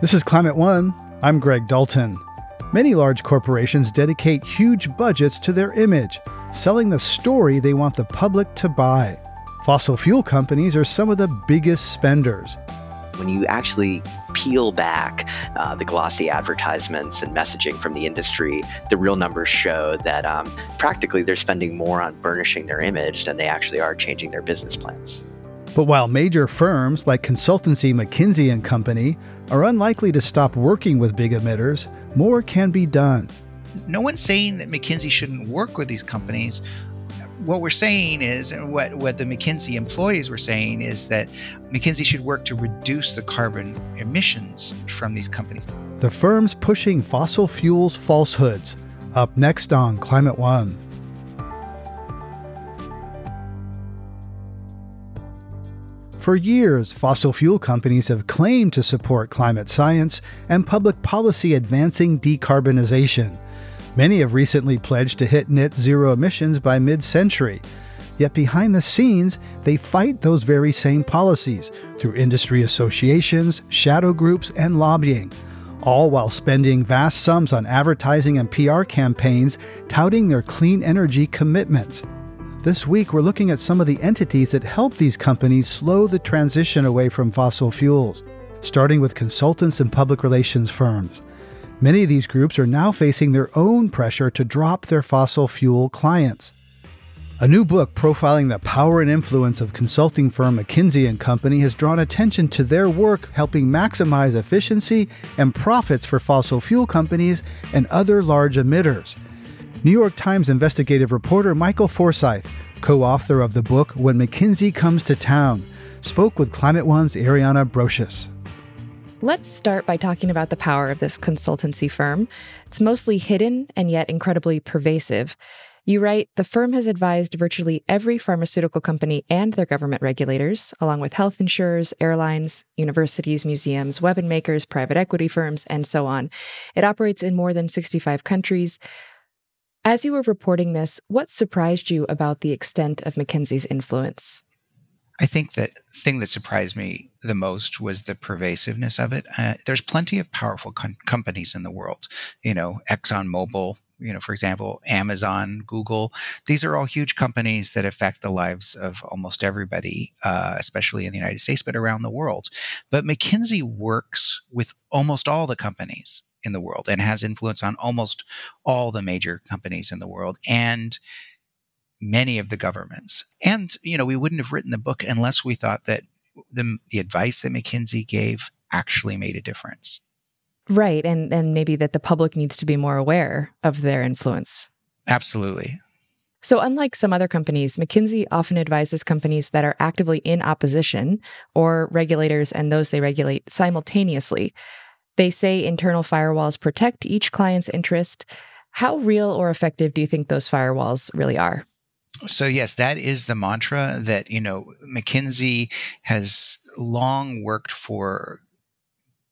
This is Climate One. I'm Greg Dalton. Many large corporations dedicate huge budgets to their image, selling the story they want the public to buy. Fossil fuel companies are some of the biggest spenders. When you actually peel back uh, the glossy advertisements and messaging from the industry, the real numbers show that um, practically they're spending more on burnishing their image than they actually are changing their business plans. But while major firms like consultancy McKinsey and Company are unlikely to stop working with big emitters, more can be done. No one's saying that McKinsey shouldn't work with these companies. What we're saying is, and what, what the McKinsey employees were saying is that McKinsey should work to reduce the carbon emissions from these companies. The firms pushing fossil fuels falsehoods. Up next on Climate One. For years, fossil fuel companies have claimed to support climate science and public policy advancing decarbonization. Many have recently pledged to hit net zero emissions by mid century. Yet behind the scenes, they fight those very same policies through industry associations, shadow groups, and lobbying, all while spending vast sums on advertising and PR campaigns touting their clean energy commitments. This week, we're looking at some of the entities that help these companies slow the transition away from fossil fuels, starting with consultants and public relations firms. Many of these groups are now facing their own pressure to drop their fossil fuel clients. A new book profiling the power and influence of consulting firm McKinsey and Company has drawn attention to their work helping maximize efficiency and profits for fossil fuel companies and other large emitters. New York Times investigative reporter Michael Forsyth, co author of the book When McKinsey Comes to Town, spoke with Climate One's Ariana Brocious. Let's start by talking about the power of this consultancy firm. It's mostly hidden and yet incredibly pervasive. You write the firm has advised virtually every pharmaceutical company and their government regulators, along with health insurers, airlines, universities, museums, weapon makers, private equity firms, and so on. It operates in more than 65 countries. As you were reporting this, what surprised you about the extent of McKinsey's influence? I think that thing that surprised me the most was the pervasiveness of it. Uh, there's plenty of powerful com- companies in the world. You know, ExxonMobil, you know, for example, Amazon, Google. These are all huge companies that affect the lives of almost everybody, uh, especially in the United States, but around the world. But McKinsey works with almost all the companies in the world and has influence on almost all the major companies in the world and many of the governments. And, you know, we wouldn't have written the book unless we thought that the, the advice that McKinsey gave actually made a difference. Right. And, and maybe that the public needs to be more aware of their influence. Absolutely. So, unlike some other companies, McKinsey often advises companies that are actively in opposition or regulators and those they regulate simultaneously. They say internal firewalls protect each client's interest. How real or effective do you think those firewalls really are? So yes, that is the mantra that you know McKinsey has long worked for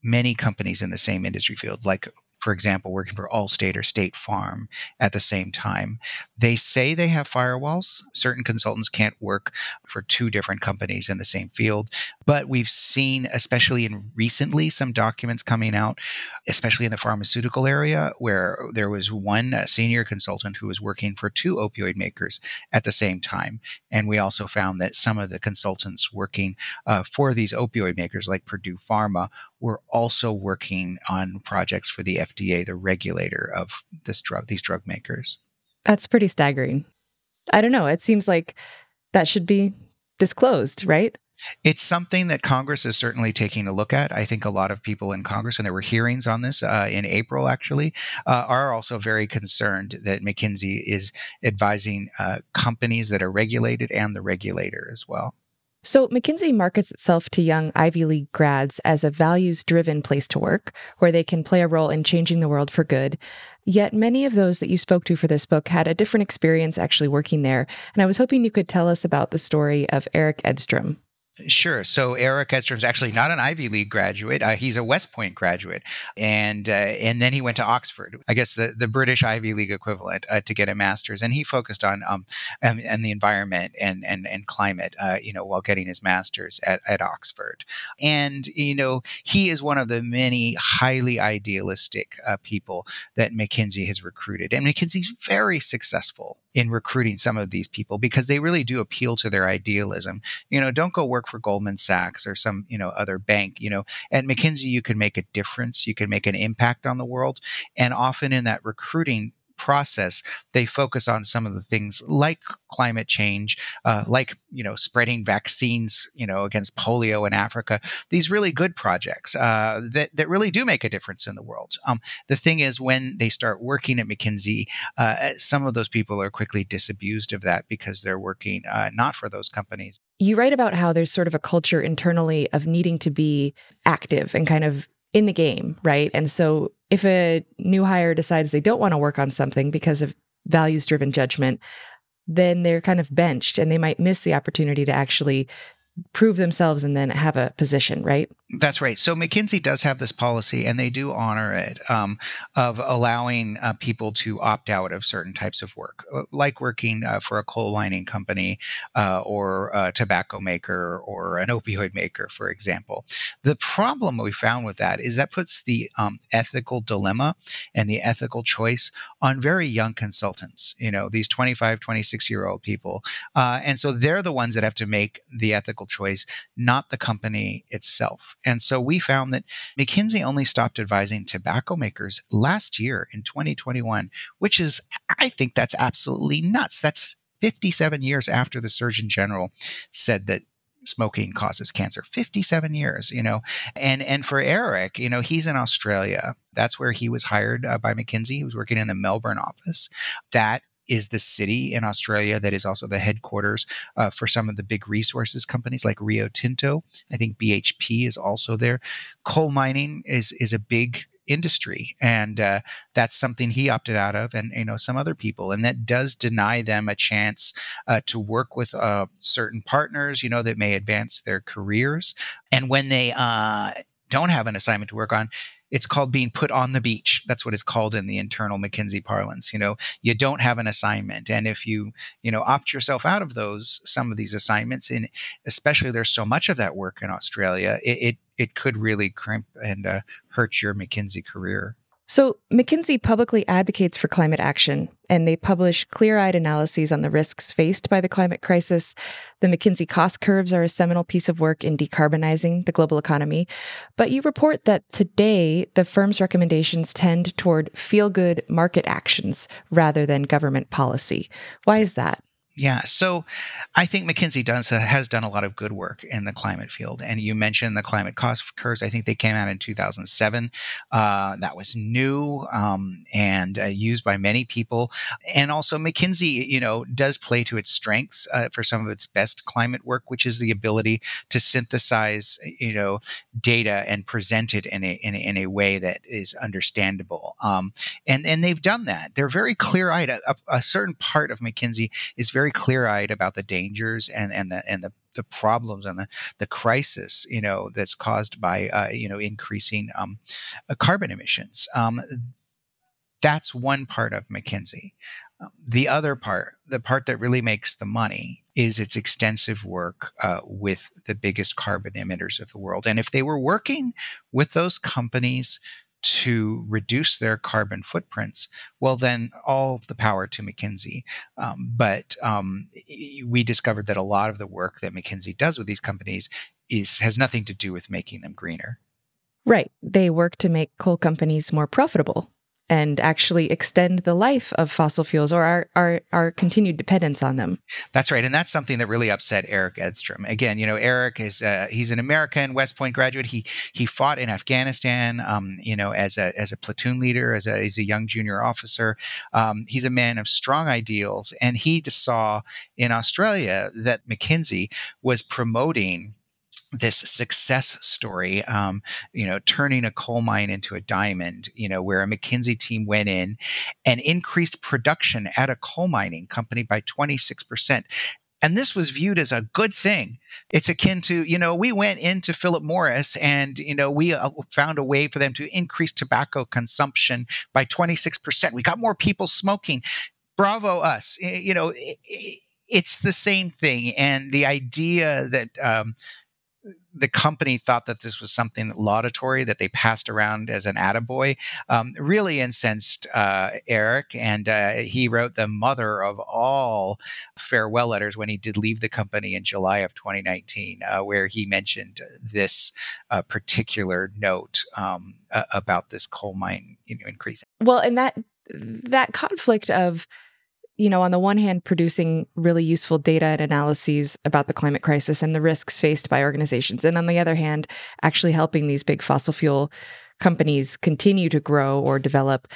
many companies in the same industry field, like for example, working for Allstate or State Farm at the same time. They say they have firewalls. Certain consultants can't work for two different companies in the same field. But we've seen, especially in recently, some documents coming out, especially in the pharmaceutical area, where there was one senior consultant who was working for two opioid makers at the same time. And we also found that some of the consultants working uh, for these opioid makers, like Purdue Pharma, were also working on projects for the FDA, the regulator of this drug, these drug makers. That's pretty staggering. I don't know. It seems like that should be disclosed, right? It's something that Congress is certainly taking a look at. I think a lot of people in Congress, and there were hearings on this uh, in April actually, uh, are also very concerned that McKinsey is advising uh, companies that are regulated and the regulator as well. So, McKinsey markets itself to young Ivy League grads as a values driven place to work where they can play a role in changing the world for good. Yet, many of those that you spoke to for this book had a different experience actually working there. And I was hoping you could tell us about the story of Eric Edstrom. Sure. So Eric Edstrom's actually not an Ivy League graduate. Uh, he's a West Point graduate, and uh, and then he went to Oxford, I guess the, the British Ivy League equivalent, uh, to get a master's. And he focused on um and, and the environment and and and climate, uh, you know, while getting his master's at, at Oxford. And you know, he is one of the many highly idealistic uh, people that McKinsey has recruited, and McKinsey's very successful in recruiting some of these people because they really do appeal to their idealism. You know, don't go work for Goldman Sachs or some, you know, other bank, you know. At McKinsey you can make a difference, you can make an impact on the world, and often in that recruiting process, they focus on some of the things like climate change, uh, like you know spreading vaccines, you know against polio in Africa. These really good projects uh, that that really do make a difference in the world. Um, the thing is, when they start working at McKinsey, uh, some of those people are quickly disabused of that because they're working uh, not for those companies. You write about how there's sort of a culture internally of needing to be active and kind of in the game, right? And so if a new hire decides they don't want to work on something because of values driven judgment, then they're kind of benched and they might miss the opportunity to actually prove themselves and then have a position, right? That's right. So McKinsey does have this policy, and they do honor it, um, of allowing uh, people to opt out of certain types of work, uh, like working uh, for a coal mining company uh, or a tobacco maker or an opioid maker, for example. The problem we found with that is that puts the um, ethical dilemma and the ethical choice on very young consultants, you know, these 25, 26 year old people. Uh, and so they're the ones that have to make the ethical choice, not the company itself. And so we found that McKinsey only stopped advising tobacco makers last year in 2021, which is, I think that's absolutely nuts. That's 57 years after the Surgeon General said that smoking causes cancer 57 years you know and and for eric you know he's in australia that's where he was hired uh, by mckinsey he was working in the melbourne office that is the city in Australia that is also the headquarters uh, for some of the big resources companies like Rio Tinto. I think BHP is also there. Coal mining is is a big industry and uh, that's something he opted out of and you know some other people and that does deny them a chance uh, to work with uh, certain partners you know that may advance their careers and when they uh, don't have an assignment to work on it's called being put on the beach. That's what it's called in the internal McKinsey parlance. You know, you don't have an assignment. And if you, you know, opt yourself out of those, some of these assignments, and especially there's so much of that work in Australia, it, it, it could really crimp and uh, hurt your McKinsey career. So, McKinsey publicly advocates for climate action, and they publish clear eyed analyses on the risks faced by the climate crisis. The McKinsey cost curves are a seminal piece of work in decarbonizing the global economy. But you report that today, the firm's recommendations tend toward feel good market actions rather than government policy. Why is that? Yeah, so I think McKinsey does uh, has done a lot of good work in the climate field, and you mentioned the climate cost curves. I think they came out in 2007. Uh, that was new um, and uh, used by many people, and also McKinsey, you know, does play to its strengths uh, for some of its best climate work, which is the ability to synthesize, you know, data and present it in a in a, in a way that is understandable. Um, and and they've done that. They're very clear eyed. A, a certain part of McKinsey is very very clear eyed about the dangers and and the and the the problems and the, the crisis, you know, that's caused by, uh, you know, increasing um, uh, carbon emissions. Um, that's one part of McKinsey. Um, the other part, the part that really makes the money, is its extensive work uh, with the biggest carbon emitters of the world. And if they were working with those companies to reduce their carbon footprints, well, then all the power to McKinsey. Um, but um, we discovered that a lot of the work that McKinsey does with these companies is has nothing to do with making them greener. Right. They work to make coal companies more profitable and actually extend the life of fossil fuels or our, our, our continued dependence on them. That's right. And that's something that really upset Eric Edstrom. Again, you know, Eric is, uh, he's an American West Point graduate. He, he fought in Afghanistan, um, you know, as a, as a platoon leader, as a, as a young junior officer. Um, he's a man of strong ideals. And he just saw in Australia that McKinsey was promoting this success story, um, you know, turning a coal mine into a diamond, you know, where a McKinsey team went in and increased production at a coal mining company by 26%. And this was viewed as a good thing. It's akin to, you know, we went into Philip Morris and, you know, we uh, found a way for them to increase tobacco consumption by 26%. We got more people smoking. Bravo us. You know, it's the same thing. And the idea that, um, the company thought that this was something laudatory that they passed around as an attaboy um, really incensed uh, Eric. And uh, he wrote the mother of all farewell letters when he did leave the company in July of 2019, uh, where he mentioned this uh, particular note um, about this coal mine you know, increasing. Well, and that that conflict of you know, on the one hand, producing really useful data and analyses about the climate crisis and the risks faced by organizations. And on the other hand, actually helping these big fossil fuel companies continue to grow or develop.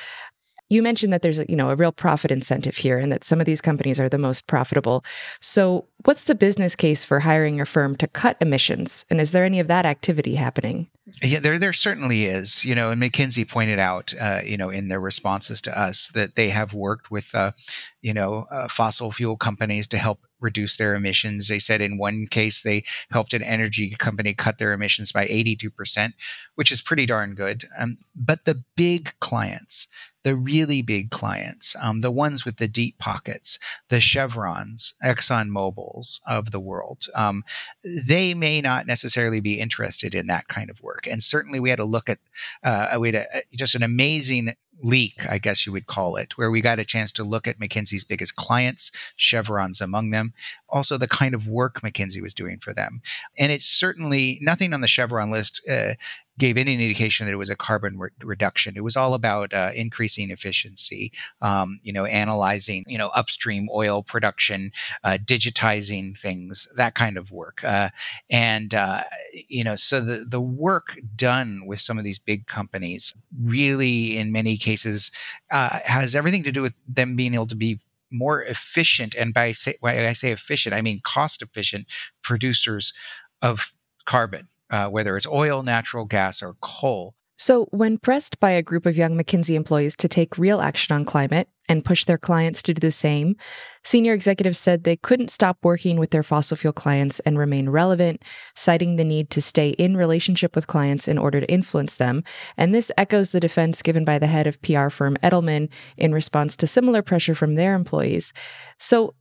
You mentioned that there's a, you know, a real profit incentive here and that some of these companies are the most profitable. So, what's the business case for hiring a firm to cut emissions? And is there any of that activity happening? Yeah, there there certainly is. You know, and McKinsey pointed out, uh, you know, in their responses to us that they have worked with, uh, you know, uh, fossil fuel companies to help reduce their emissions. They said in one case they helped an energy company cut their emissions by 82%, which is pretty darn good. Um, but the big clients, the really big clients, um, the ones with the deep pockets, the Chevrons, Exxon Mobil's of the world, um, they may not necessarily be interested in that kind of work. And certainly we had a look at, uh, we had a, just an amazing leak, I guess you would call it, where we got a chance to look at McKinsey's biggest clients, Chevron's among them, also the kind of work McKinsey was doing for them. And it's certainly nothing on the Chevron list uh, gave any indication that it was a carbon re- reduction. It was all about uh, increasing efficiency, um, you know, analyzing, you know, upstream oil production, uh, digitizing things, that kind of work. Uh, and, uh, you know, so the, the work done with some of these big companies really, in many cases, uh, has everything to do with them being able to be more efficient, and by say, when I say efficient, I mean cost efficient producers of carbon, uh, whether it's oil, natural gas, or coal. So, when pressed by a group of young McKinsey employees to take real action on climate and push their clients to do the same, senior executives said they couldn't stop working with their fossil fuel clients and remain relevant, citing the need to stay in relationship with clients in order to influence them. And this echoes the defense given by the head of PR firm Edelman in response to similar pressure from their employees. So,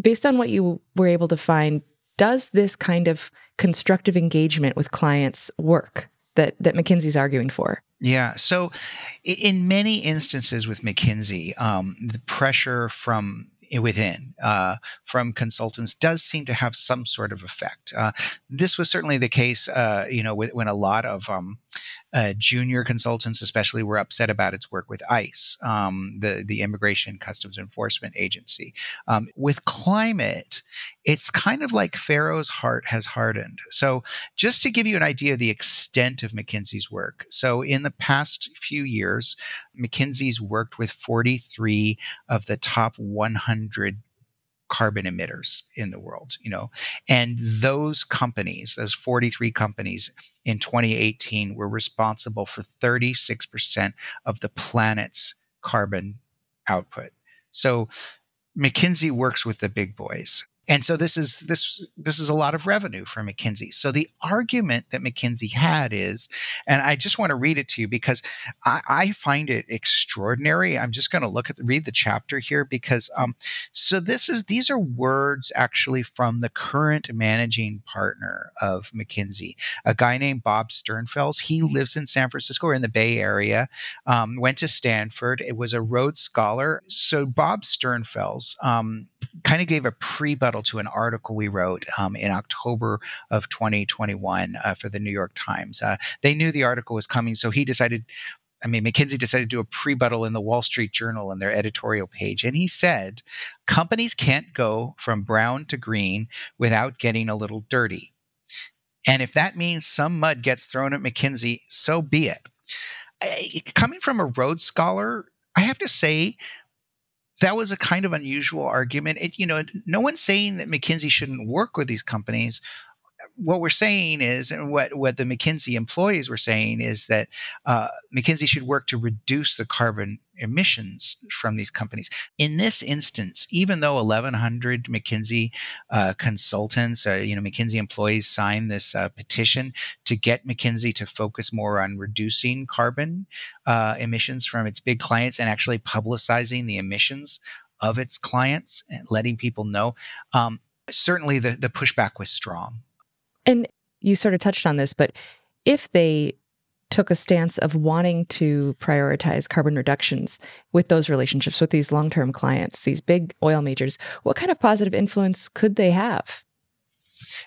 based on what you were able to find, does this kind of constructive engagement with clients work? that that McKinsey's arguing for. Yeah. So, in many instances with McKinsey, um, the pressure from within uh, from consultants does seem to have some sort of effect. Uh, this was certainly the case, uh, you know, when a lot of um, uh, junior consultants, especially, were upset about its work with ICE, um, the the Immigration Customs Enforcement Agency. Um, with climate, it's kind of like Pharaoh's heart has hardened. So, just to give you an idea of the extent of McKinsey's work, so in the past few years, McKinsey's worked with 43 of the top 100 carbon emitters in the world, you know. And those companies, those 43 companies in 2018 were responsible for 36% of the planet's carbon output. So McKinsey works with the big boys. And so this is this this is a lot of revenue for McKinsey. So the argument that McKinsey had is, and I just want to read it to you because I, I find it extraordinary. I'm just going to look at the, read the chapter here because um, so this is these are words actually from the current managing partner of McKinsey, a guy named Bob Sternfels. He lives in San Francisco or in the Bay Area. Um, went to Stanford. It was a Rhodes Scholar. So Bob Sternfels um, kind of gave a pre to an article we wrote um, in October of 2021 uh, for the New York Times. Uh, they knew the article was coming, so he decided. I mean, McKinsey decided to do a pre-buttal in the Wall Street Journal in their editorial page. And he said, companies can't go from brown to green without getting a little dirty. And if that means some mud gets thrown at McKinsey, so be it. I, coming from a Rhodes Scholar, I have to say that was a kind of unusual argument. It, you know, no one's saying that McKinsey shouldn't work with these companies. What we're saying is, and what, what the McKinsey employees were saying is that uh, McKinsey should work to reduce the carbon emissions from these companies. In this instance, even though 1,100 McKinsey uh, consultants, uh, you know, McKinsey employees signed this uh, petition to get McKinsey to focus more on reducing carbon uh, emissions from its big clients and actually publicizing the emissions of its clients and letting people know. Um, certainly, the the pushback was strong. And you sort of touched on this, but if they took a stance of wanting to prioritize carbon reductions with those relationships with these long-term clients, these big oil majors, what kind of positive influence could they have?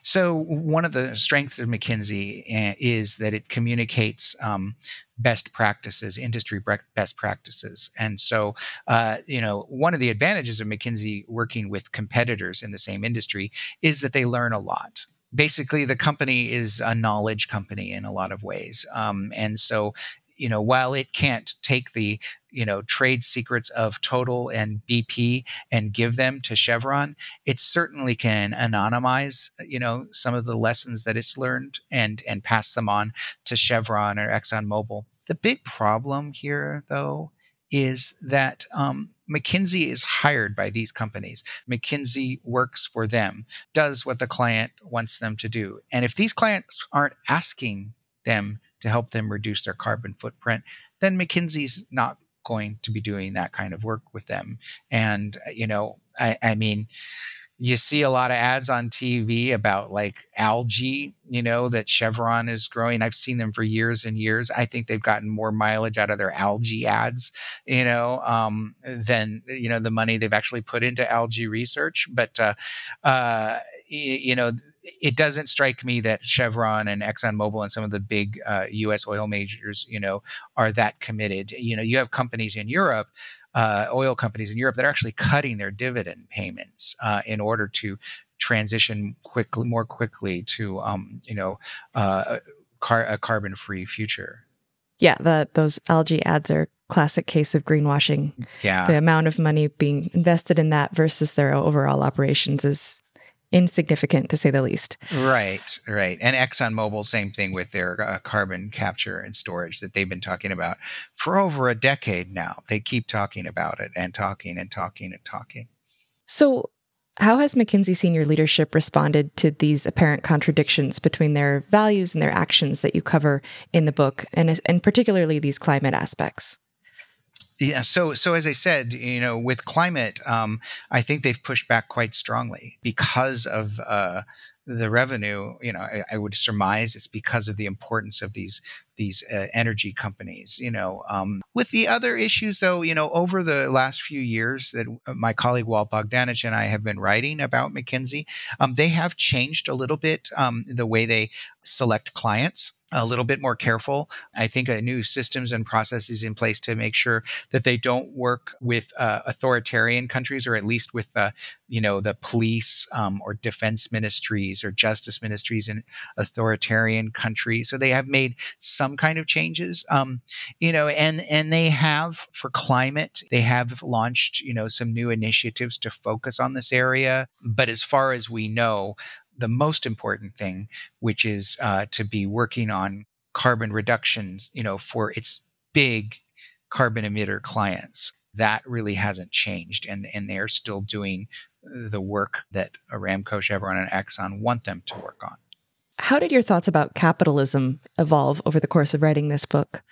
So one of the strengths of McKinsey eh, is that it communicates um, best practices, industry best practices, and so uh, you know one of the advantages of McKinsey working with competitors in the same industry is that they learn a lot basically the company is a knowledge company in a lot of ways um, and so you know while it can't take the you know trade secrets of total and bp and give them to chevron it certainly can anonymize you know some of the lessons that it's learned and and pass them on to chevron or exxonmobil the big problem here though is that um, McKinsey is hired by these companies. McKinsey works for them, does what the client wants them to do. And if these clients aren't asking them to help them reduce their carbon footprint, then McKinsey's not going to be doing that kind of work with them. And, uh, you know, I, I mean, you see a lot of ads on TV about like algae, you know, that Chevron is growing. I've seen them for years and years. I think they've gotten more mileage out of their algae ads, you know, um, than, you know, the money they've actually put into algae research. But, uh, uh, you know, it doesn't strike me that Chevron and ExxonMobil and some of the big uh, U.S. oil majors, you know, are that committed. You know, you have companies in Europe uh, oil companies in Europe that are actually cutting their dividend payments uh, in order to transition quickly, more quickly to um, you know uh, car- a carbon free future. Yeah, the, those algae ads are classic case of greenwashing. Yeah, the amount of money being invested in that versus their overall operations is insignificant to say the least. Right, right. And ExxonMobil, same thing with their uh, carbon capture and storage that they've been talking about for over a decade now. They keep talking about it and talking and talking and talking. So, how has McKinsey senior leadership responded to these apparent contradictions between their values and their actions that you cover in the book, and, and particularly these climate aspects? Yeah. So, so as I said, you know, with climate, um, I think they've pushed back quite strongly because of uh, the revenue. You know, I, I, would surmise it's because of the importance of these these uh, energy companies. You know, um, with the other issues, though, you know, over the last few years that uh, my colleague Walt Bogdanich and I have been writing about McKinsey, um, they have changed a little bit um, the way they select clients a little bit more careful. I think a new systems and processes in place to make sure that they don't work with uh, authoritarian countries, or at least with uh, you know the police um, or defense ministries or justice ministries in authoritarian countries. So they have made some kind of changes, um, you know, and and they have for climate they have launched you know some new initiatives to focus on this area. But as far as we know, the most important thing, which is uh, to be working on carbon reductions, you know, for its big carbon emitter clients. That really hasn't changed, and and they're still doing the work that Aramco, Chevron, and Exxon want them to work on. How did your thoughts about capitalism evolve over the course of writing this book?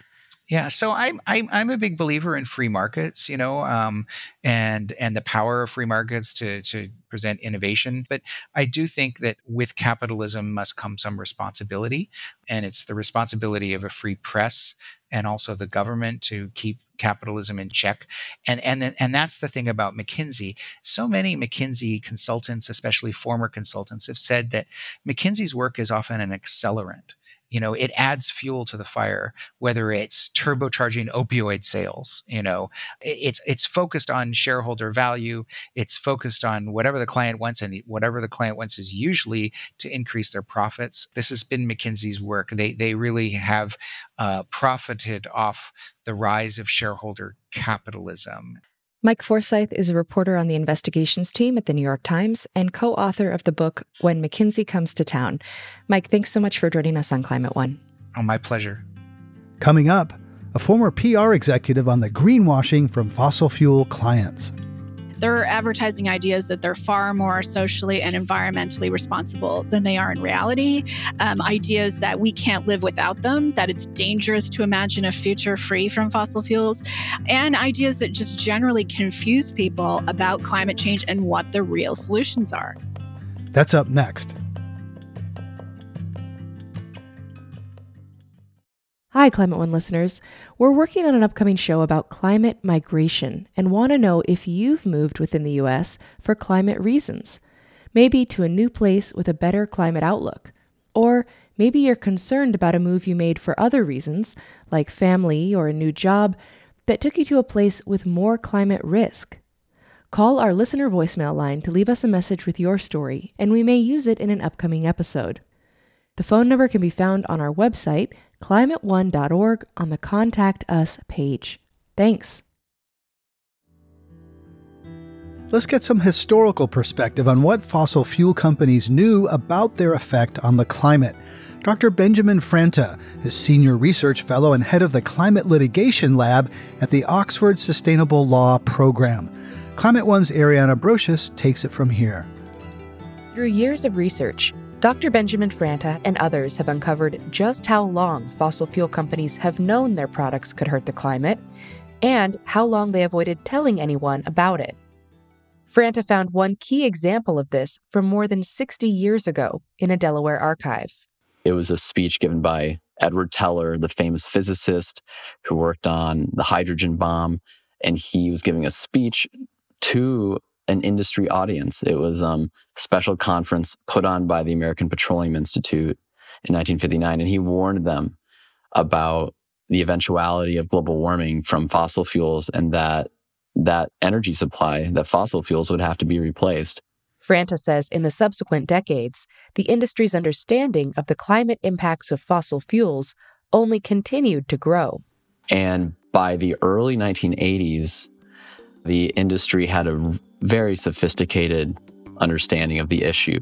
Yeah, so I'm I'm I'm a big believer in free markets, you know, um, and and the power of free markets to to present innovation. But I do think that with capitalism must come some responsibility, and it's the responsibility of a free press and also the government to keep capitalism in check. And and and that's the thing about McKinsey. So many McKinsey consultants, especially former consultants, have said that McKinsey's work is often an accelerant you know it adds fuel to the fire whether it's turbocharging opioid sales you know it's it's focused on shareholder value it's focused on whatever the client wants and whatever the client wants is usually to increase their profits. This has been mckinsey's work. They they really have uh, profited off the rise of shareholder capitalism Mike Forsyth is a reporter on the investigations team at the New York Times and co author of the book When McKinsey Comes to Town. Mike, thanks so much for joining us on Climate One. Oh, my pleasure. Coming up, a former PR executive on the greenwashing from fossil fuel clients. They're advertising ideas that they're far more socially and environmentally responsible than they are in reality. Um, ideas that we can't live without them, that it's dangerous to imagine a future free from fossil fuels, and ideas that just generally confuse people about climate change and what the real solutions are. That's up next. Hi, Climate One listeners. We're working on an upcoming show about climate migration and want to know if you've moved within the U.S. for climate reasons. Maybe to a new place with a better climate outlook. Or maybe you're concerned about a move you made for other reasons, like family or a new job, that took you to a place with more climate risk. Call our listener voicemail line to leave us a message with your story, and we may use it in an upcoming episode. The phone number can be found on our website, climateone.org, on the Contact Us page. Thanks. Let's get some historical perspective on what fossil fuel companies knew about their effect on the climate. Dr. Benjamin Franta is Senior Research Fellow and head of the Climate Litigation Lab at the Oxford Sustainable Law Program. Climate One's Ariana Brocious takes it from here. Through years of research, Dr. Benjamin Franta and others have uncovered just how long fossil fuel companies have known their products could hurt the climate and how long they avoided telling anyone about it. Franta found one key example of this from more than 60 years ago in a Delaware archive. It was a speech given by Edward Teller, the famous physicist who worked on the hydrogen bomb. And he was giving a speech to an industry audience. It was um, a special conference put on by the American Petroleum Institute in 1959, and he warned them about the eventuality of global warming from fossil fuels and that that energy supply, that fossil fuels would have to be replaced. Franta says in the subsequent decades, the industry's understanding of the climate impacts of fossil fuels only continued to grow. And by the early 1980s, the industry had a very sophisticated understanding of the issue.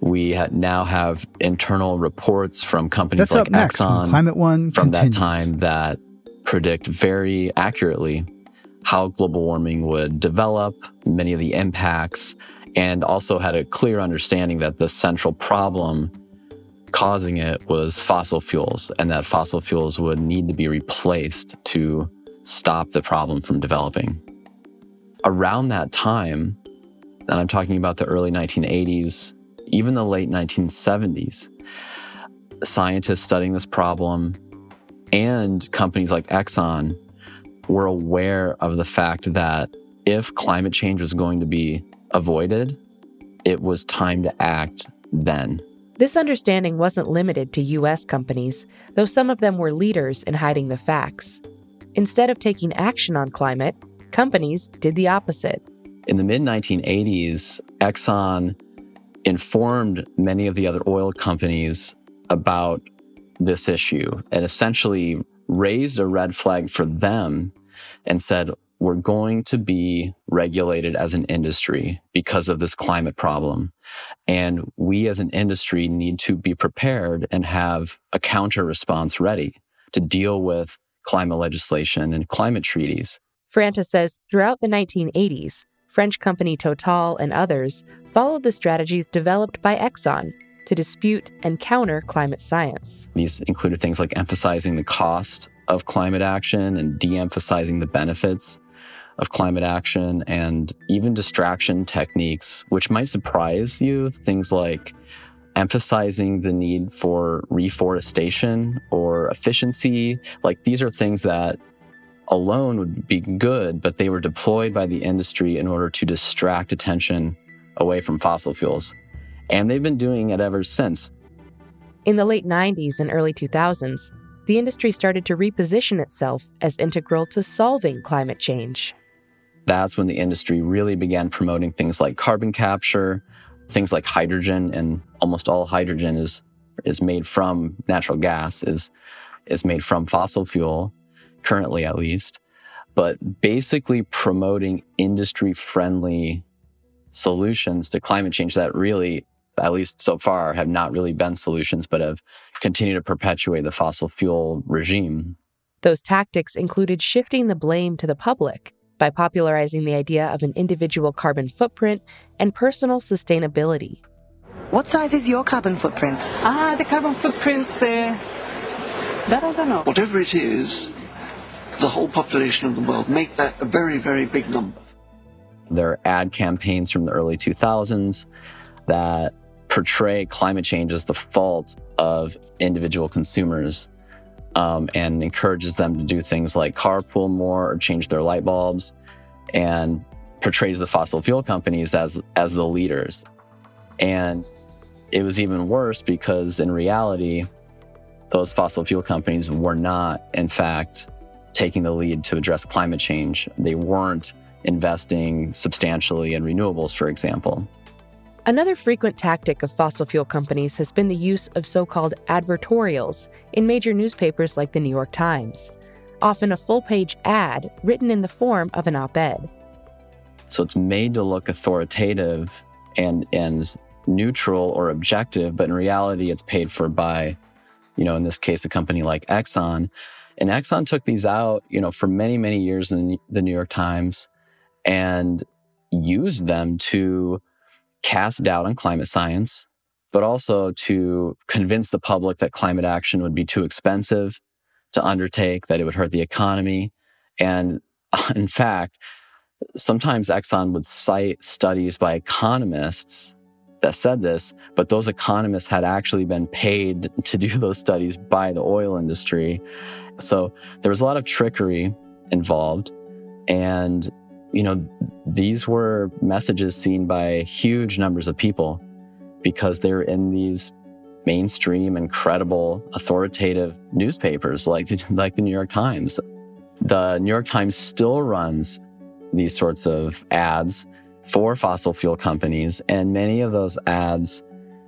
We now have internal reports from companies That's like next, Exxon Climate One from continues. that time that predict very accurately how global warming would develop, many of the impacts, and also had a clear understanding that the central problem causing it was fossil fuels and that fossil fuels would need to be replaced to stop the problem from developing around that time, and I'm talking about the early 1980s, even the late 1970s, scientists studying this problem and companies like Exxon were aware of the fact that if climate change was going to be avoided, it was time to act then. This understanding wasn't limited to U.S. companies, though some of them were leaders in hiding the facts. Instead of taking action on climate, Companies did the opposite. In the mid 1980s, Exxon informed many of the other oil companies about this issue and essentially raised a red flag for them and said, We're going to be regulated as an industry because of this climate problem. And we as an industry need to be prepared and have a counter response ready to deal with climate legislation and climate treaties. Franta says throughout the 1980s, French company Total and others followed the strategies developed by Exxon to dispute and counter climate science. These included things like emphasizing the cost of climate action and de emphasizing the benefits of climate action, and even distraction techniques, which might surprise you. Things like emphasizing the need for reforestation or efficiency. Like these are things that alone would be good, but they were deployed by the industry in order to distract attention away from fossil fuels. And they've been doing it ever since. In the late 90s and early 2000s, the industry started to reposition itself as integral to solving climate change. That's when the industry really began promoting things like carbon capture, things like hydrogen, and almost all hydrogen is, is made from natural gas, is, is made from fossil fuel currently at least. but basically promoting industry friendly solutions to climate change that really, at least so far, have not really been solutions, but have continued to perpetuate the fossil fuel regime. Those tactics included shifting the blame to the public by popularizing the idea of an individual carbon footprint and personal sustainability. What size is your carbon footprint? Ah, the carbon footprint, the... that I don't know. Whatever it is, the whole population of the world, make that a very, very big number. There are ad campaigns from the early 2000s that portray climate change as the fault of individual consumers um, and encourages them to do things like carpool more or change their light bulbs and portrays the fossil fuel companies as as the leaders and it was even worse because in reality those fossil fuel companies were not in fact taking the lead to address climate change they weren't investing substantially in renewables for example Another frequent tactic of fossil fuel companies has been the use of so called advertorials in major newspapers like the New York Times, often a full page ad written in the form of an op ed. So it's made to look authoritative and, and neutral or objective, but in reality, it's paid for by, you know, in this case, a company like Exxon. And Exxon took these out, you know, for many, many years in the New York Times and used them to cast doubt on climate science, but also to convince the public that climate action would be too expensive to undertake, that it would hurt the economy. And in fact, sometimes Exxon would cite studies by economists that said this, but those economists had actually been paid to do those studies by the oil industry. So there was a lot of trickery involved. And you know, these were messages seen by huge numbers of people because they're in these mainstream and credible authoritative newspapers like, like the New York Times. The New York Times still runs these sorts of ads for fossil fuel companies, and many of those ads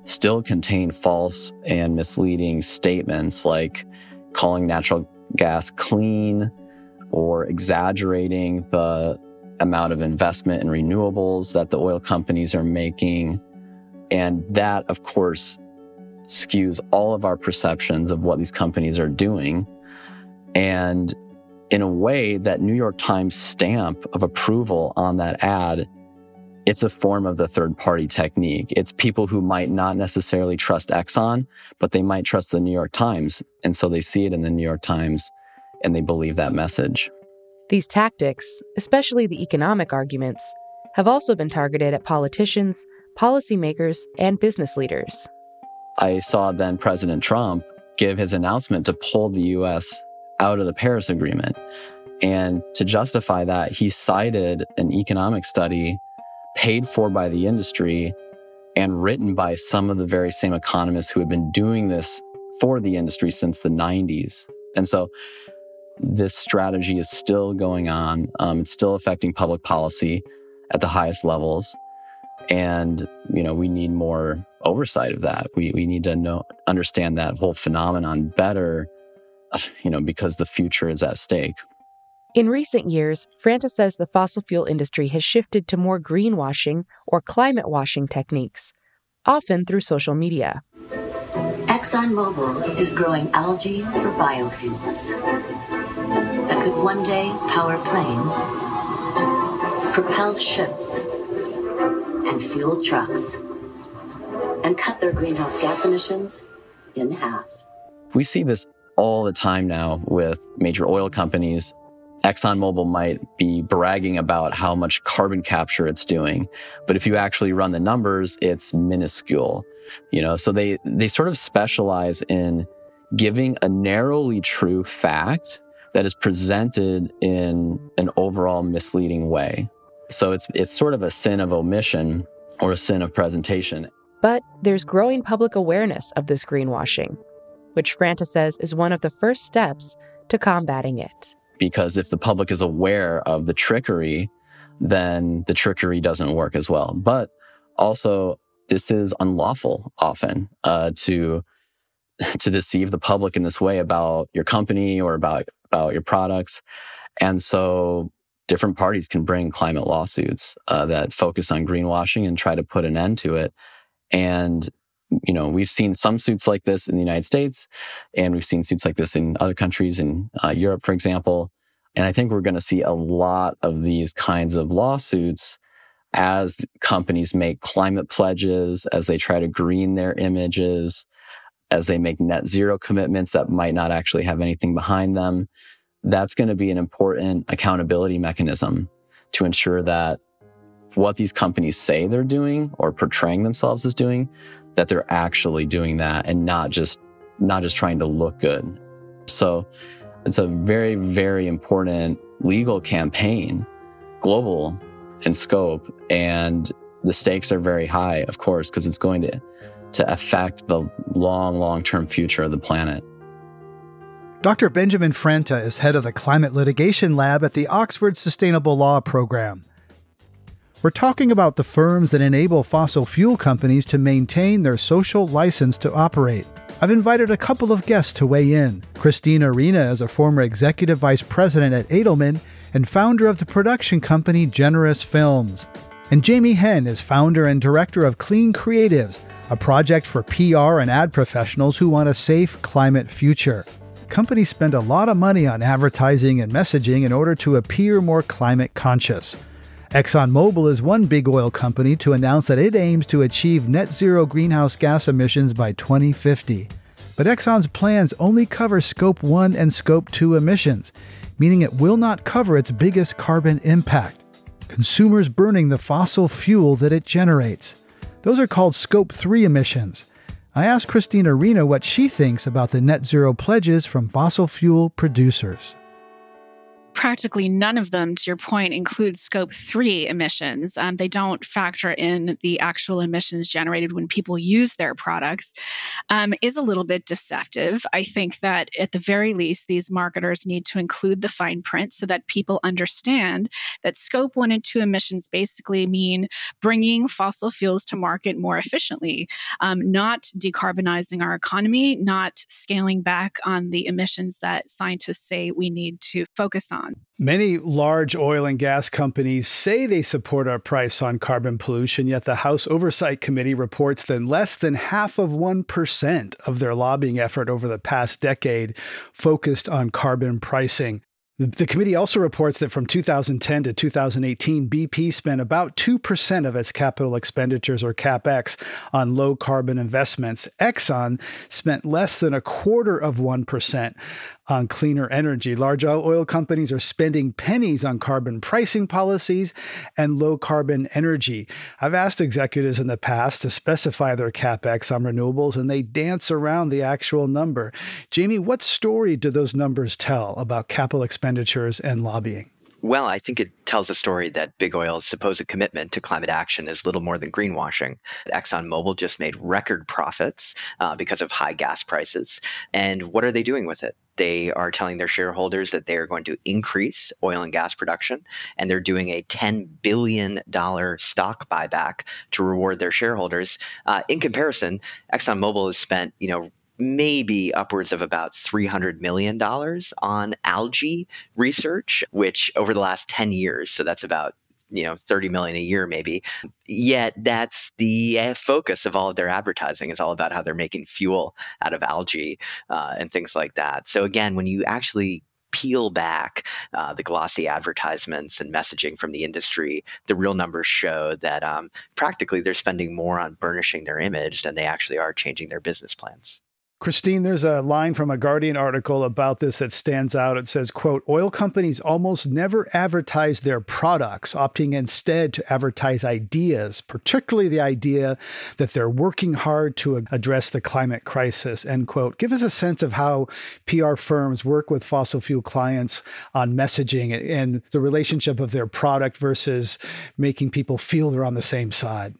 still contain false and misleading statements like calling natural gas clean or exaggerating the amount of investment in renewables that the oil companies are making. And that, of course, skews all of our perceptions of what these companies are doing. And in a way, that New York Times stamp of approval on that ad, it's a form of the third party technique. It's people who might not necessarily trust Exxon, but they might trust the New York Times. And so they see it in the New York Times and they believe that message. These tactics, especially the economic arguments, have also been targeted at politicians, policymakers, and business leaders. I saw then President Trump give his announcement to pull the US out of the Paris Agreement. And to justify that, he cited an economic study paid for by the industry and written by some of the very same economists who had been doing this for the industry since the 90s. And so this strategy is still going on. Um, it's still affecting public policy at the highest levels. And, you know, we need more oversight of that. We, we need to know, understand that whole phenomenon better, you know, because the future is at stake. In recent years, Franta says the fossil fuel industry has shifted to more greenwashing or climate washing techniques, often through social media. ExxonMobil is growing algae for biofuels that could one day power planes, propel ships, and fuel trucks, and cut their greenhouse gas emissions in half. We see this all the time now with major oil companies. ExxonMobil might be bragging about how much carbon capture it's doing, but if you actually run the numbers, it's minuscule. You know, so they they sort of specialize in giving a narrowly true fact that is presented in an overall misleading way. So it's it's sort of a sin of omission or a sin of presentation. But there's growing public awareness of this greenwashing, which Franta says is one of the first steps to combating it. Because if the public is aware of the trickery, then the trickery doesn't work as well. But also, this is unlawful often uh, to to deceive the public in this way about your company or about about your products. And so different parties can bring climate lawsuits uh, that focus on greenwashing and try to put an end to it. And you know, we've seen some suits like this in the United States, and we've seen suits like this in other countries, in uh, Europe, for example. And I think we're going to see a lot of these kinds of lawsuits as companies make climate pledges, as they try to green their images, as they make net zero commitments that might not actually have anything behind them. That's going to be an important accountability mechanism to ensure that what these companies say they're doing or portraying themselves as doing, that they're actually doing that and not just not just trying to look good. So it's a very, very important legal campaign, global in scope. And the stakes are very high, of course, because it's going to, to affect the long, long term future of the planet. Dr. Benjamin Franta is head of the Climate Litigation Lab at the Oxford Sustainable Law Program. We're talking about the firms that enable fossil fuel companies to maintain their social license to operate. I've invited a couple of guests to weigh in. Christine Arena is a former executive vice president at Edelman and founder of the production company Generous Films. And Jamie Henn is founder and director of Clean Creatives, a project for PR and ad professionals who want a safe climate future. Companies spend a lot of money on advertising and messaging in order to appear more climate conscious. ExxonMobil is one big oil company to announce that it aims to achieve net zero greenhouse gas emissions by 2050. But Exxon's plans only cover Scope 1 and Scope 2 emissions, meaning it will not cover its biggest carbon impact consumers burning the fossil fuel that it generates. Those are called Scope 3 emissions. I asked Christina Arena what she thinks about the net zero pledges from fossil fuel producers practically none of them, to your point, include scope three emissions. Um, they don't factor in the actual emissions generated when people use their products, um, is a little bit deceptive. I think that at the very least, these marketers need to include the fine print so that people understand that scope one and two emissions basically mean bringing fossil fuels to market more efficiently, um, not decarbonizing our economy, not scaling back on the emissions that scientists say we need to focus on on. Many large oil and gas companies say they support our price on carbon pollution, yet the House Oversight Committee reports that less than half of 1% of their lobbying effort over the past decade focused on carbon pricing. The committee also reports that from 2010 to 2018, BP spent about 2% of its capital expenditures or capex on low carbon investments. Exxon spent less than a quarter of 1% on cleaner energy. Large oil companies are spending pennies on carbon pricing policies and low carbon energy. I've asked executives in the past to specify their capex on renewables, and they dance around the actual number. Jamie, what story do those numbers tell about capital expenditures and lobbying? Well, I think it tells a story that big oil's supposed commitment to climate action is little more than greenwashing. ExxonMobil just made record profits uh, because of high gas prices. And what are they doing with it? They are telling their shareholders that they are going to increase oil and gas production, and they're doing a $10 billion stock buyback to reward their shareholders. Uh, in comparison, ExxonMobil has spent, you know, maybe upwards of about $300 million on algae research, which over the last 10 years, so that's about you know 30 million a year maybe yet that's the uh, focus of all of their advertising is all about how they're making fuel out of algae uh, and things like that so again when you actually peel back uh, the glossy advertisements and messaging from the industry, the real numbers show that um, practically they're spending more on burnishing their image than they actually are changing their business plans. Christine, there's a line from a Guardian article about this that stands out. It says, quote, oil companies almost never advertise their products, opting instead to advertise ideas, particularly the idea that they're working hard to address the climate crisis, end quote. Give us a sense of how PR firms work with fossil fuel clients on messaging and the relationship of their product versus making people feel they're on the same side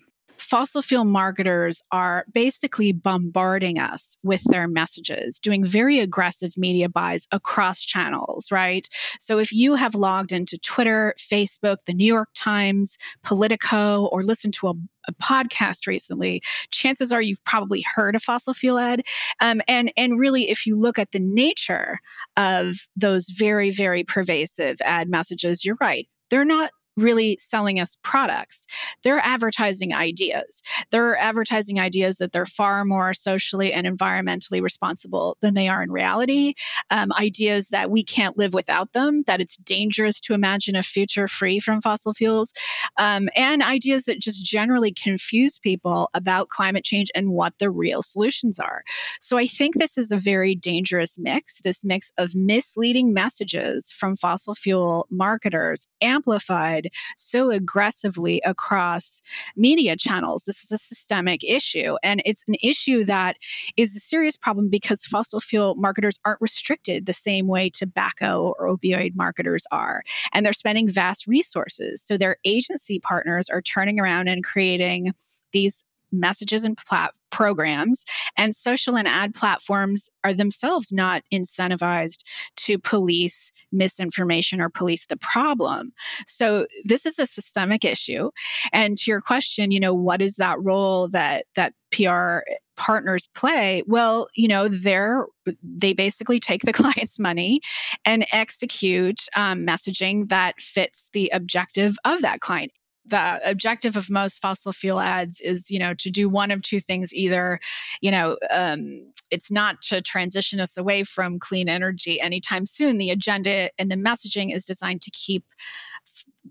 fossil fuel marketers are basically bombarding us with their messages, doing very aggressive media buys across channels, right? So if you have logged into Twitter, Facebook, the New York Times, Politico, or listened to a a podcast recently, chances are you've probably heard a fossil fuel ad. Um, and and really, if you look at the nature of those very very pervasive ad messages, you're right. They're not really selling us products. They're advertising ideas. They're advertising ideas that they're far more socially and environmentally responsible than they are in reality. Um, ideas that we can't live without them, that it's dangerous to imagine a future free from fossil fuels, um, and ideas that just generally confuse people about climate change and what the real solutions are. So I think this is a very dangerous mix, this mix of misleading messages from fossil fuel marketers amplified so aggressively across media channels. This is a systemic issue. And it's an issue that is a serious problem because fossil fuel marketers aren't restricted the same way tobacco or opioid marketers are. And they're spending vast resources. So their agency partners are turning around and creating these messages and plat- programs. And social and ad platforms are themselves not incentivized to police misinformation or police the problem. So this is a systemic issue. And to your question, you know, what is that role that that PR partners play? Well, you know, they're they basically take the client's money and execute um, messaging that fits the objective of that client the objective of most fossil fuel ads is you know to do one of two things either you know um, it's not to transition us away from clean energy anytime soon. The agenda and the messaging is designed to keep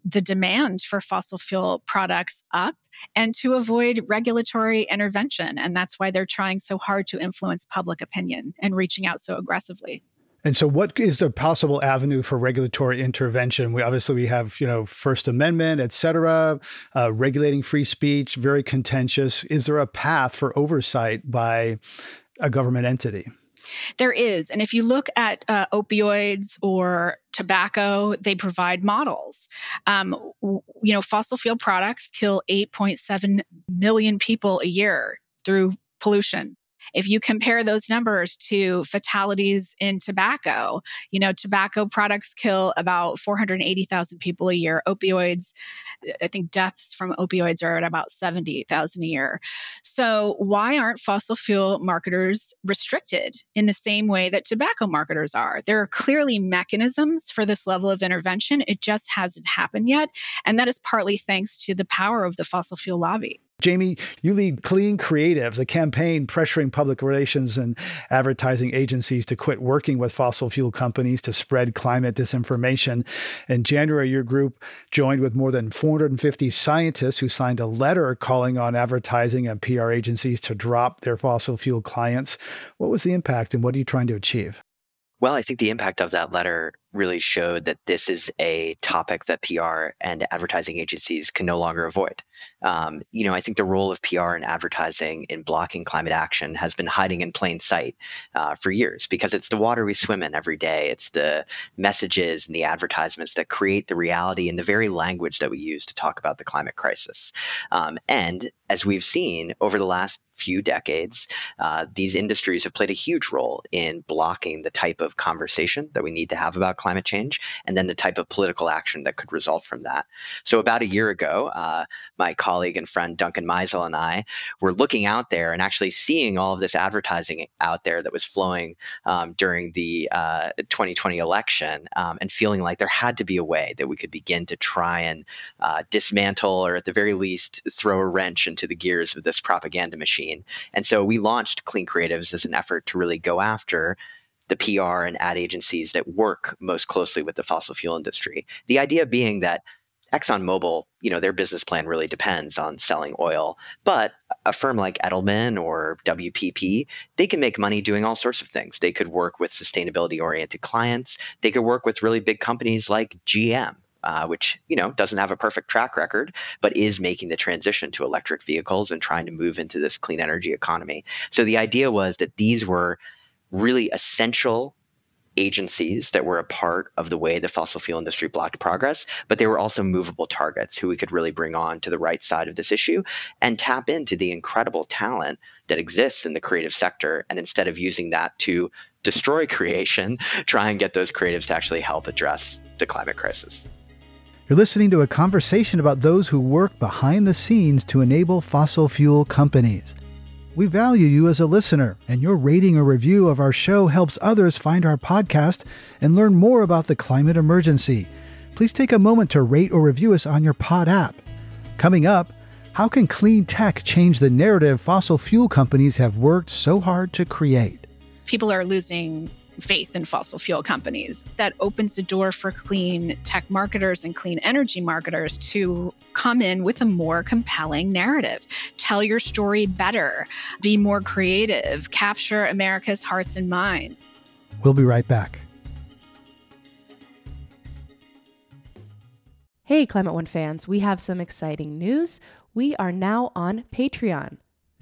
the demand for fossil fuel products up and to avoid regulatory intervention. And that's why they're trying so hard to influence public opinion and reaching out so aggressively and so, what is the possible avenue for regulatory intervention? We obviously we have you know First Amendment, et cetera, uh, regulating free speech, very contentious. Is there a path for oversight by a government entity? There is. And if you look at uh, opioids or tobacco, they provide models. Um, you know, fossil fuel products kill 8.7 million people a year through pollution. If you compare those numbers to fatalities in tobacco, you know, tobacco products kill about 480,000 people a year. Opioids, I think deaths from opioids are at about 70,000 a year. So, why aren't fossil fuel marketers restricted in the same way that tobacco marketers are? There are clearly mechanisms for this level of intervention. It just hasn't happened yet. And that is partly thanks to the power of the fossil fuel lobby. Jamie, you lead Clean Creatives, a campaign pressuring public relations and advertising agencies to quit working with fossil fuel companies to spread climate disinformation. In January, your group joined with more than 450 scientists who signed a letter calling on advertising and PR agencies to drop their fossil fuel clients. What was the impact and what are you trying to achieve? Well, I think the impact of that letter really showed that this is a topic that PR and advertising agencies can no longer avoid. Um, you know, I think the role of PR and advertising in blocking climate action has been hiding in plain sight uh, for years because it's the water we swim in every day. It's the messages and the advertisements that create the reality and the very language that we use to talk about the climate crisis. Um, and as we've seen over the last few decades, uh, these industries have played a huge role in blocking the type of conversation that we need to have about climate change and then the type of political action that could result from that. So, about a year ago, uh, my colleague and friend Duncan Meisel and I were looking out there and actually seeing all of this advertising out there that was flowing um, during the uh, 2020 election um, and feeling like there had to be a way that we could begin to try and uh, dismantle or at the very least throw a wrench into the gears of this propaganda machine. And so we launched Clean Creatives as an effort to really go after the PR and ad agencies that work most closely with the fossil fuel industry. The idea being that ExxonMobil, you know, their business plan really depends on selling oil. But a firm like Edelman or WPP, they can make money doing all sorts of things. They could work with sustainability oriented clients. They could work with really big companies like GM. Uh, which you know doesn't have a perfect track record, but is making the transition to electric vehicles and trying to move into this clean energy economy. So the idea was that these were really essential agencies that were a part of the way the fossil fuel industry blocked progress, but they were also movable targets who we could really bring on to the right side of this issue and tap into the incredible talent that exists in the creative sector. And instead of using that to destroy creation, try and get those creatives to actually help address the climate crisis. You're listening to a conversation about those who work behind the scenes to enable fossil fuel companies. We value you as a listener, and your rating or review of our show helps others find our podcast and learn more about the climate emergency. Please take a moment to rate or review us on your pod app. Coming up, how can clean tech change the narrative fossil fuel companies have worked so hard to create? People are losing faith in fossil fuel companies. That opens the door for clean tech marketers and clean energy marketers to come in with a more compelling narrative. Tell your story better, be more creative, capture America's hearts and minds. We'll be right back. Hey, Climate One fans, we have some exciting news. We are now on Patreon.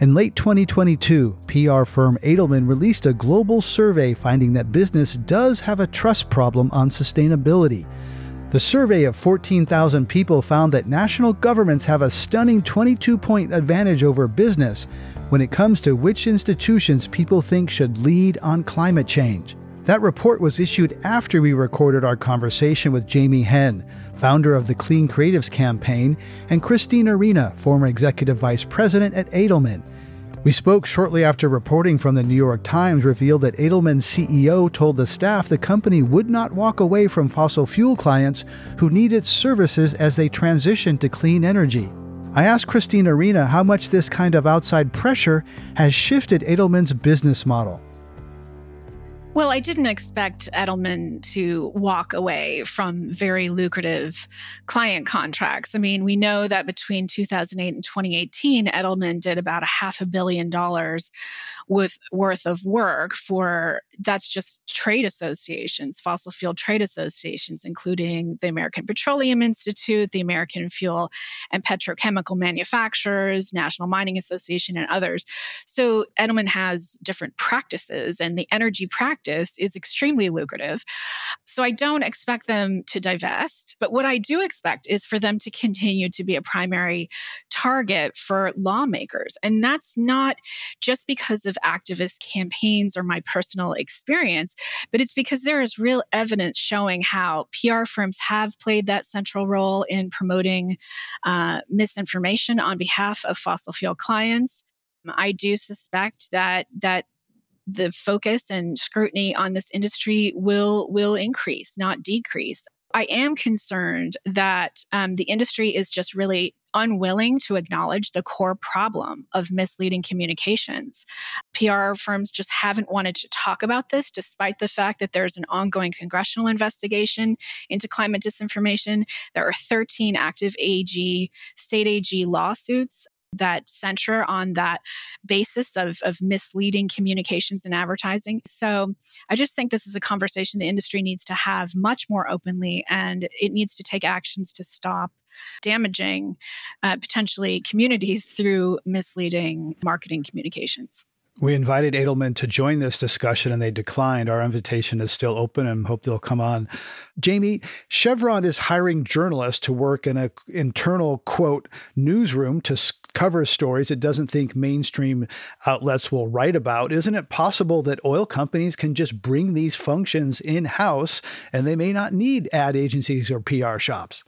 In late 2022, PR firm Edelman released a global survey finding that business does have a trust problem on sustainability. The survey of 14,000 people found that national governments have a stunning 22 point advantage over business when it comes to which institutions people think should lead on climate change. That report was issued after we recorded our conversation with Jamie Henn, founder of the Clean Creatives Campaign, and Christine Arena, former executive vice president at Edelman. We spoke shortly after reporting from the New York Times revealed that Edelman's CEO told the staff the company would not walk away from fossil fuel clients who need its services as they transition to clean energy. I asked Christine Arena how much this kind of outside pressure has shifted Edelman's business model. Well, I didn't expect Edelman to walk away from very lucrative client contracts. I mean, we know that between 2008 and 2018, Edelman did about a half a billion dollars with worth of work for that's just trade associations, fossil fuel trade associations, including the American Petroleum Institute, the American Fuel and Petrochemical Manufacturers, National Mining Association, and others. So Edelman has different practices, and the energy practice is extremely lucrative. So I don't expect them to divest. But what I do expect is for them to continue to be a primary target for lawmakers. And that's not just because of activist campaigns or my personal experience, but it's because there is real evidence showing how PR firms have played that central role in promoting uh, misinformation on behalf of fossil fuel clients. I do suspect that that the focus and scrutiny on this industry will will increase, not decrease. I am concerned that um, the industry is just really unwilling to acknowledge the core problem of misleading communications. PR firms just haven't wanted to talk about this, despite the fact that there's an ongoing congressional investigation into climate disinformation. There are 13 active AG, state AG lawsuits that center on that basis of, of misleading communications and advertising. So I just think this is a conversation the industry needs to have much more openly and it needs to take actions to stop damaging uh, potentially communities through misleading marketing communications. We invited Edelman to join this discussion and they declined. Our invitation is still open and hope they'll come on. Jamie, Chevron is hiring journalists to work in an internal quote newsroom to cover stories it doesn't think mainstream outlets will write about. Isn't it possible that oil companies can just bring these functions in house and they may not need ad agencies or PR shops?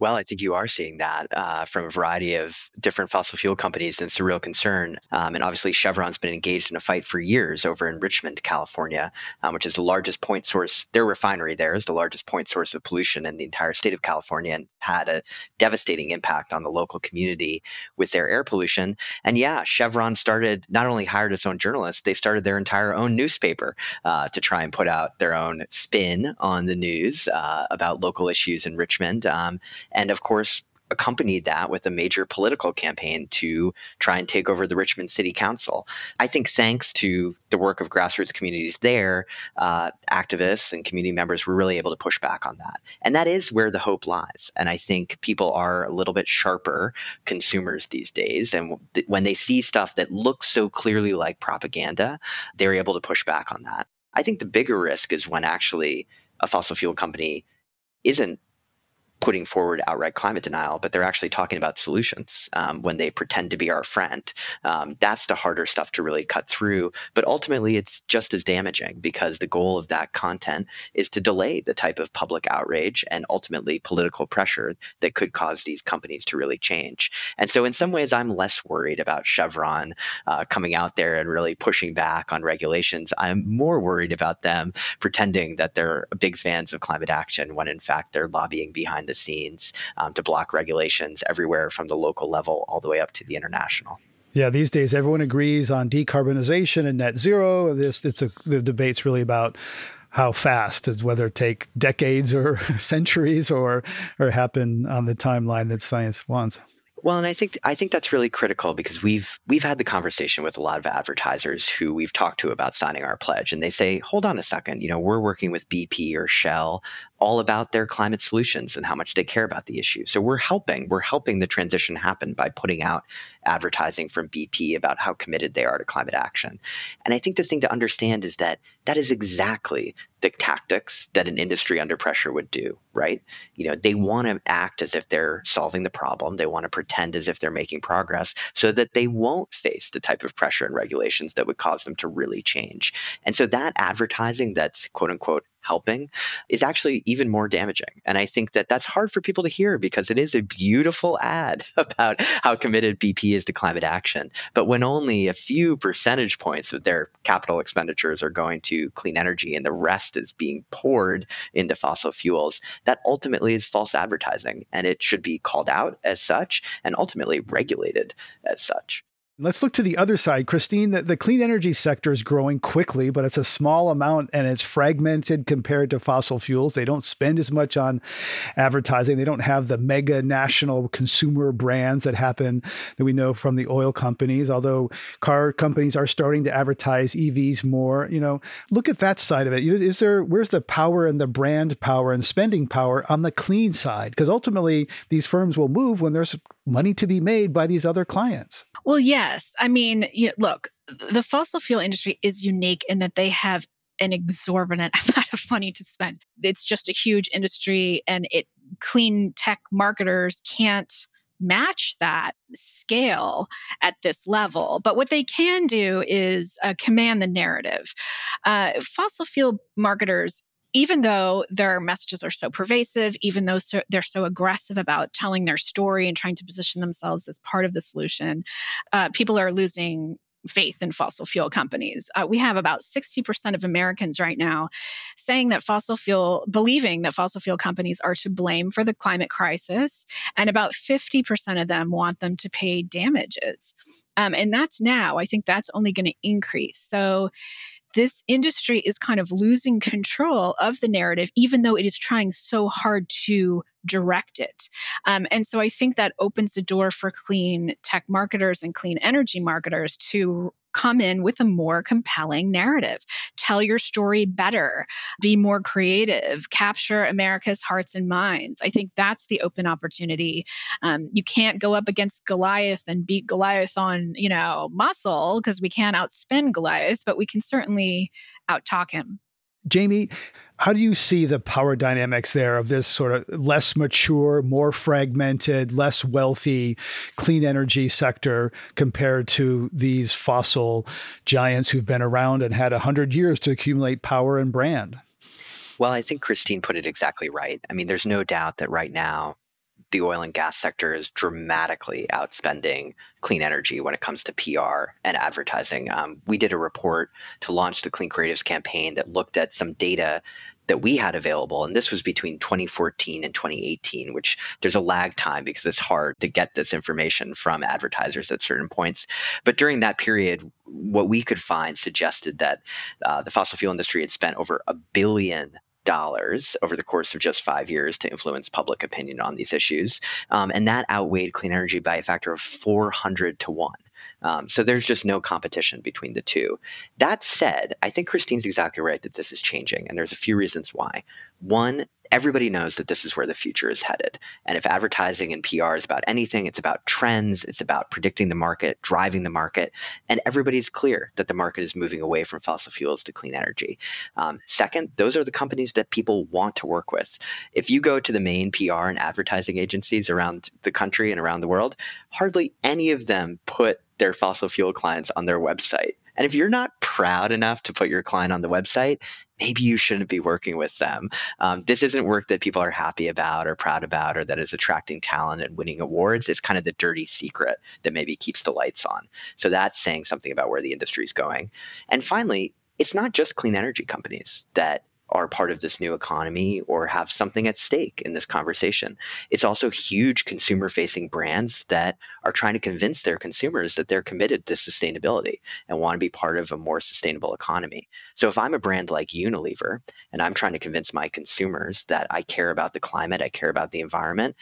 Well, I think you are seeing that uh, from a variety of different fossil fuel companies, and it's a real concern. Um, and obviously, Chevron's been engaged in a fight for years over in Richmond, California, um, which is the largest point source. Their refinery there is the largest point source of pollution in the entire state of California, and had a devastating impact on the local community with their air pollution. And yeah, Chevron started not only hired its own journalists, they started their entire own newspaper uh, to try and put out their own spin on the news uh, about local issues in Richmond. Um, and of course, accompanied that with a major political campaign to try and take over the Richmond City Council. I think thanks to the work of grassroots communities there, uh, activists and community members were really able to push back on that. And that is where the hope lies. And I think people are a little bit sharper consumers these days. And when they see stuff that looks so clearly like propaganda, they're able to push back on that. I think the bigger risk is when actually a fossil fuel company isn't putting forward outright climate denial, but they're actually talking about solutions um, when they pretend to be our friend. Um, that's the harder stuff to really cut through. But ultimately, it's just as damaging because the goal of that content is to delay the type of public outrage and ultimately political pressure that could cause these companies to really change. And so, in some ways, I'm less worried about Chevron uh, coming out there and really pushing back on regulations. I'm more worried about them pretending that they're big fans of climate action when, in fact, they're lobbying behind the scenes um, to block regulations everywhere from the local level all the way up to the international. Yeah, these days everyone agrees on decarbonization and net zero. This it's a the debate's really about how fast it's whether it take decades or centuries or or happen on the timeline that science wants. Well, and I think I think that's really critical because we've we've had the conversation with a lot of advertisers who we've talked to about signing our pledge, and they say, "Hold on a second, you know, we're working with BP or Shell all about their climate solutions and how much they care about the issue. So we're helping. We're helping the transition happen by putting out advertising from BP about how committed they are to climate action. And I think the thing to understand is that that is exactly the tactics that an industry under pressure would do, right? You know, they want to act as if they're solving the problem. They want to pretend as if they're making progress so that they won't face the type of pressure and regulations that would cause them to really change. And so that advertising that's quote unquote helping is actually even more damaging. And I think that that's hard for people to hear because it is a beautiful ad about how committed BP is to climate action. But when only a few percentage points of their capital expenditures are going to clean energy and the rest is being poured into fossil fuels, that ultimately is false advertising. And it should be called out as such and ultimately regulated as such. Let's look to the other side, Christine. The, the, clean energy sector is growing quickly, but it's a small amount and it's fragmented compared to fossil fuels. They don't spend as much on advertising. They don't have the mega national consumer brands that happen that we know from the oil companies, although car companies are starting to advertise EVs more. You know, look at that side of it. Is there where's the power and the brand power and spending power on the clean side? Because ultimately these firms will move when there's money to be made by these other clients. Well, yes. I mean, you know, look, the fossil fuel industry is unique in that they have an exorbitant amount of money to spend. It's just a huge industry and it clean tech marketers can't match that scale at this level. But what they can do is uh, command the narrative. Uh, fossil fuel marketers even though their messages are so pervasive, even though so, they're so aggressive about telling their story and trying to position themselves as part of the solution, uh, people are losing faith in fossil fuel companies. Uh, we have about 60% of Americans right now saying that fossil fuel, believing that fossil fuel companies are to blame for the climate crisis. And about 50% of them want them to pay damages. Um, and that's now, I think that's only going to increase. So this industry is kind of losing control of the narrative, even though it is trying so hard to direct it. Um, and so I think that opens the door for clean tech marketers and clean energy marketers to come in with a more compelling narrative. Tell your story better, be more creative, capture America's hearts and minds. I think that's the open opportunity. Um, you can't go up against Goliath and beat Goliath on, you know, muscle because we can't outspend Goliath, but we can certainly outtalk him. Jamie, how do you see the power dynamics there of this sort of less mature, more fragmented, less wealthy clean energy sector compared to these fossil giants who've been around and had 100 years to accumulate power and brand? Well, I think Christine put it exactly right. I mean, there's no doubt that right now the oil and gas sector is dramatically outspending clean energy when it comes to PR and advertising. Um, we did a report to launch the Clean Creatives campaign that looked at some data that we had available, and this was between 2014 and 2018, which there's a lag time because it's hard to get this information from advertisers at certain points. But during that period, what we could find suggested that uh, the fossil fuel industry had spent over a billion dollars over the course of just five years to influence public opinion on these issues. Um, and that outweighed clean energy by a factor of 400 to 1. Um, so there's just no competition between the two. That said, I think Christine's exactly right that this is changing, and there's a few reasons why. One, everybody knows that this is where the future is headed. And if advertising and PR is about anything, it's about trends, it's about predicting the market, driving the market, and everybody's clear that the market is moving away from fossil fuels to clean energy. Um, second, those are the companies that people want to work with. If you go to the main PR and advertising agencies around the country and around the world, hardly any of them put their fossil fuel clients on their website. And if you're not proud enough to put your client on the website, maybe you shouldn't be working with them. Um, this isn't work that people are happy about or proud about or that is attracting talent and winning awards. It's kind of the dirty secret that maybe keeps the lights on. So that's saying something about where the industry is going. And finally, it's not just clean energy companies that are part of this new economy or have something at stake in this conversation. It's also huge consumer facing brands that are trying to convince their consumers that they're committed to sustainability and want to be part of a more sustainable economy. So if I'm a brand like Unilever and I'm trying to convince my consumers that I care about the climate, I care about the environment,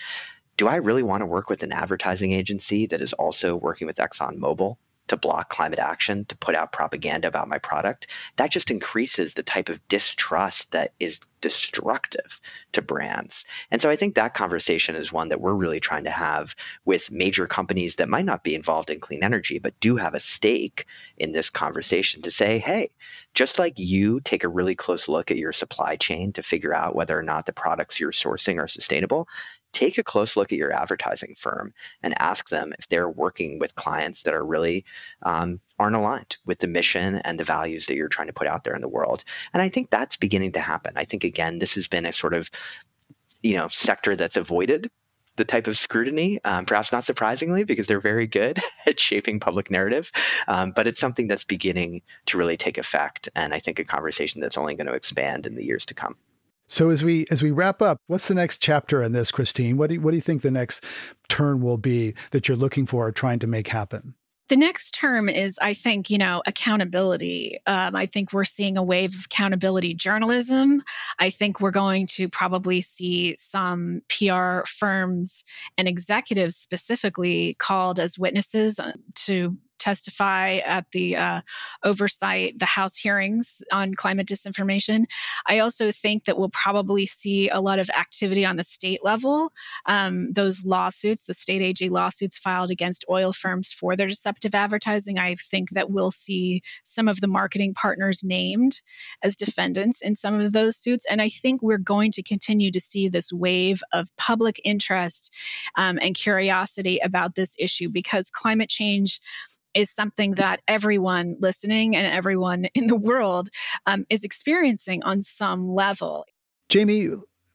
do I really want to work with an advertising agency that is also working with ExxonMobil to block climate action, to put out propaganda about my product, that just increases the type of distrust that is destructive to brands. And so I think that conversation is one that we're really trying to have with major companies that might not be involved in clean energy, but do have a stake in this conversation to say, hey, just like you take a really close look at your supply chain to figure out whether or not the products you're sourcing are sustainable, take a close look at your advertising firm and ask them if they're working with clients that are really um, aren't aligned with the mission and the values that you're trying to put out there in the world. And I think that's beginning to happen. I think again, this has been a sort of you know sector that's avoided the type of scrutiny, um, perhaps not surprisingly, because they're very good at shaping public narrative. Um, but it's something that's beginning to really take effect, and I think a conversation that's only going to expand in the years to come. So as we as we wrap up, what's the next chapter in this, Christine? What do you, what do you think the next turn will be that you're looking for or trying to make happen? The next term is, I think, you know, accountability. Um, I think we're seeing a wave of accountability journalism. I think we're going to probably see some PR firms and executives specifically called as witnesses uh, to testify at the uh, oversight, the House hearings on climate disinformation. I also think that we'll probably see a lot of activity on the state level. Um, those lawsuits, the state AG lawsuits filed against oil firms for their deceptive advertising, I think that we'll see some of the marketing partners named as defendants in some of those suits. And I think we're going to continue to see this wave of public interest um, and curiosity about this issue because climate change is something that everyone listening and everyone in the world um, is experiencing on some level. Jamie,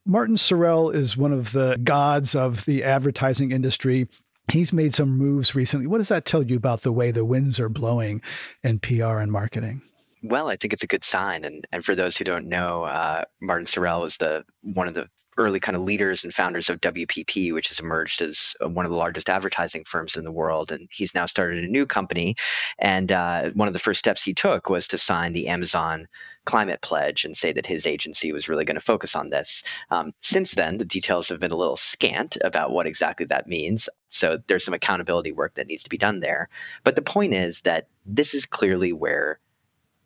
Martin Sorrell is one of the gods of the advertising industry. He's made some moves recently. What does that tell you about the way the winds are blowing in PR and marketing? Well, I think it's a good sign. And and for those who don't know, uh, Martin Sorrell was the one of the early kind of leaders and founders of WPP, which has emerged as uh, one of the largest advertising firms in the world. And he's now started a new company. And uh, one of the first steps he took was to sign the Amazon climate pledge and say that his agency was really going to focus on this. Um, since then, the details have been a little scant about what exactly that means. So there's some accountability work that needs to be done there. But the point is that this is clearly where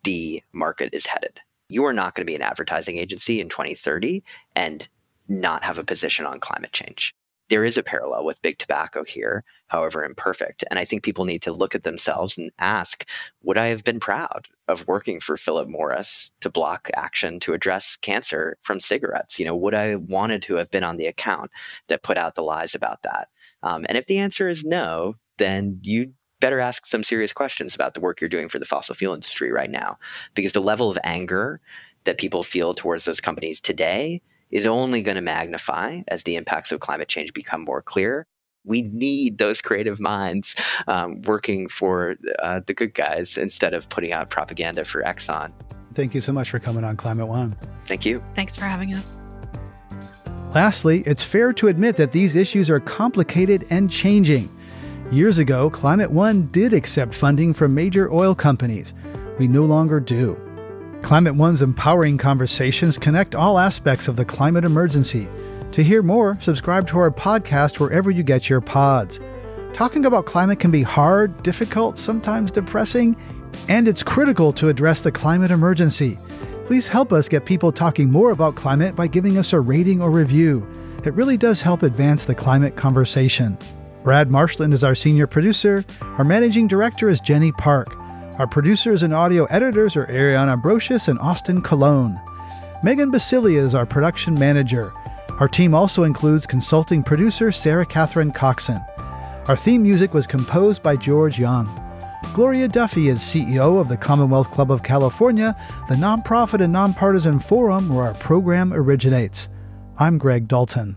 the market is headed. You are not going to be an advertising agency in 2030 and not have a position on climate change. There is a parallel with big tobacco here, however imperfect. And I think people need to look at themselves and ask Would I have been proud of working for Philip Morris to block action to address cancer from cigarettes? You know, would I wanted to have been on the account that put out the lies about that? Um, and if the answer is no, then you better ask some serious questions about the work you're doing for the fossil fuel industry right now. Because the level of anger that people feel towards those companies today is only going to magnify as the impacts of climate change become more clear. We need those creative minds um, working for uh, the good guys instead of putting out propaganda for Exxon. Thank you so much for coming on Climate One. Thank you. Thanks for having us. Lastly, it's fair to admit that these issues are complicated and changing. Years ago, Climate One did accept funding from major oil companies. We no longer do. Climate One's empowering conversations connect all aspects of the climate emergency. To hear more, subscribe to our podcast wherever you get your pods. Talking about climate can be hard, difficult, sometimes depressing, and it's critical to address the climate emergency. Please help us get people talking more about climate by giving us a rating or review. It really does help advance the climate conversation. Brad Marshland is our senior producer. Our managing director is Jenny Park. Our producers and audio editors are Ariana Brocious and Austin Colón. Megan Biscieglia is our production manager. Our team also includes consulting producer Sarah Catherine Coxon. Our theme music was composed by George Young. Gloria Duffy is CEO of the Commonwealth Club of California, the nonprofit and nonpartisan forum where our program originates. I'm Greg Dalton.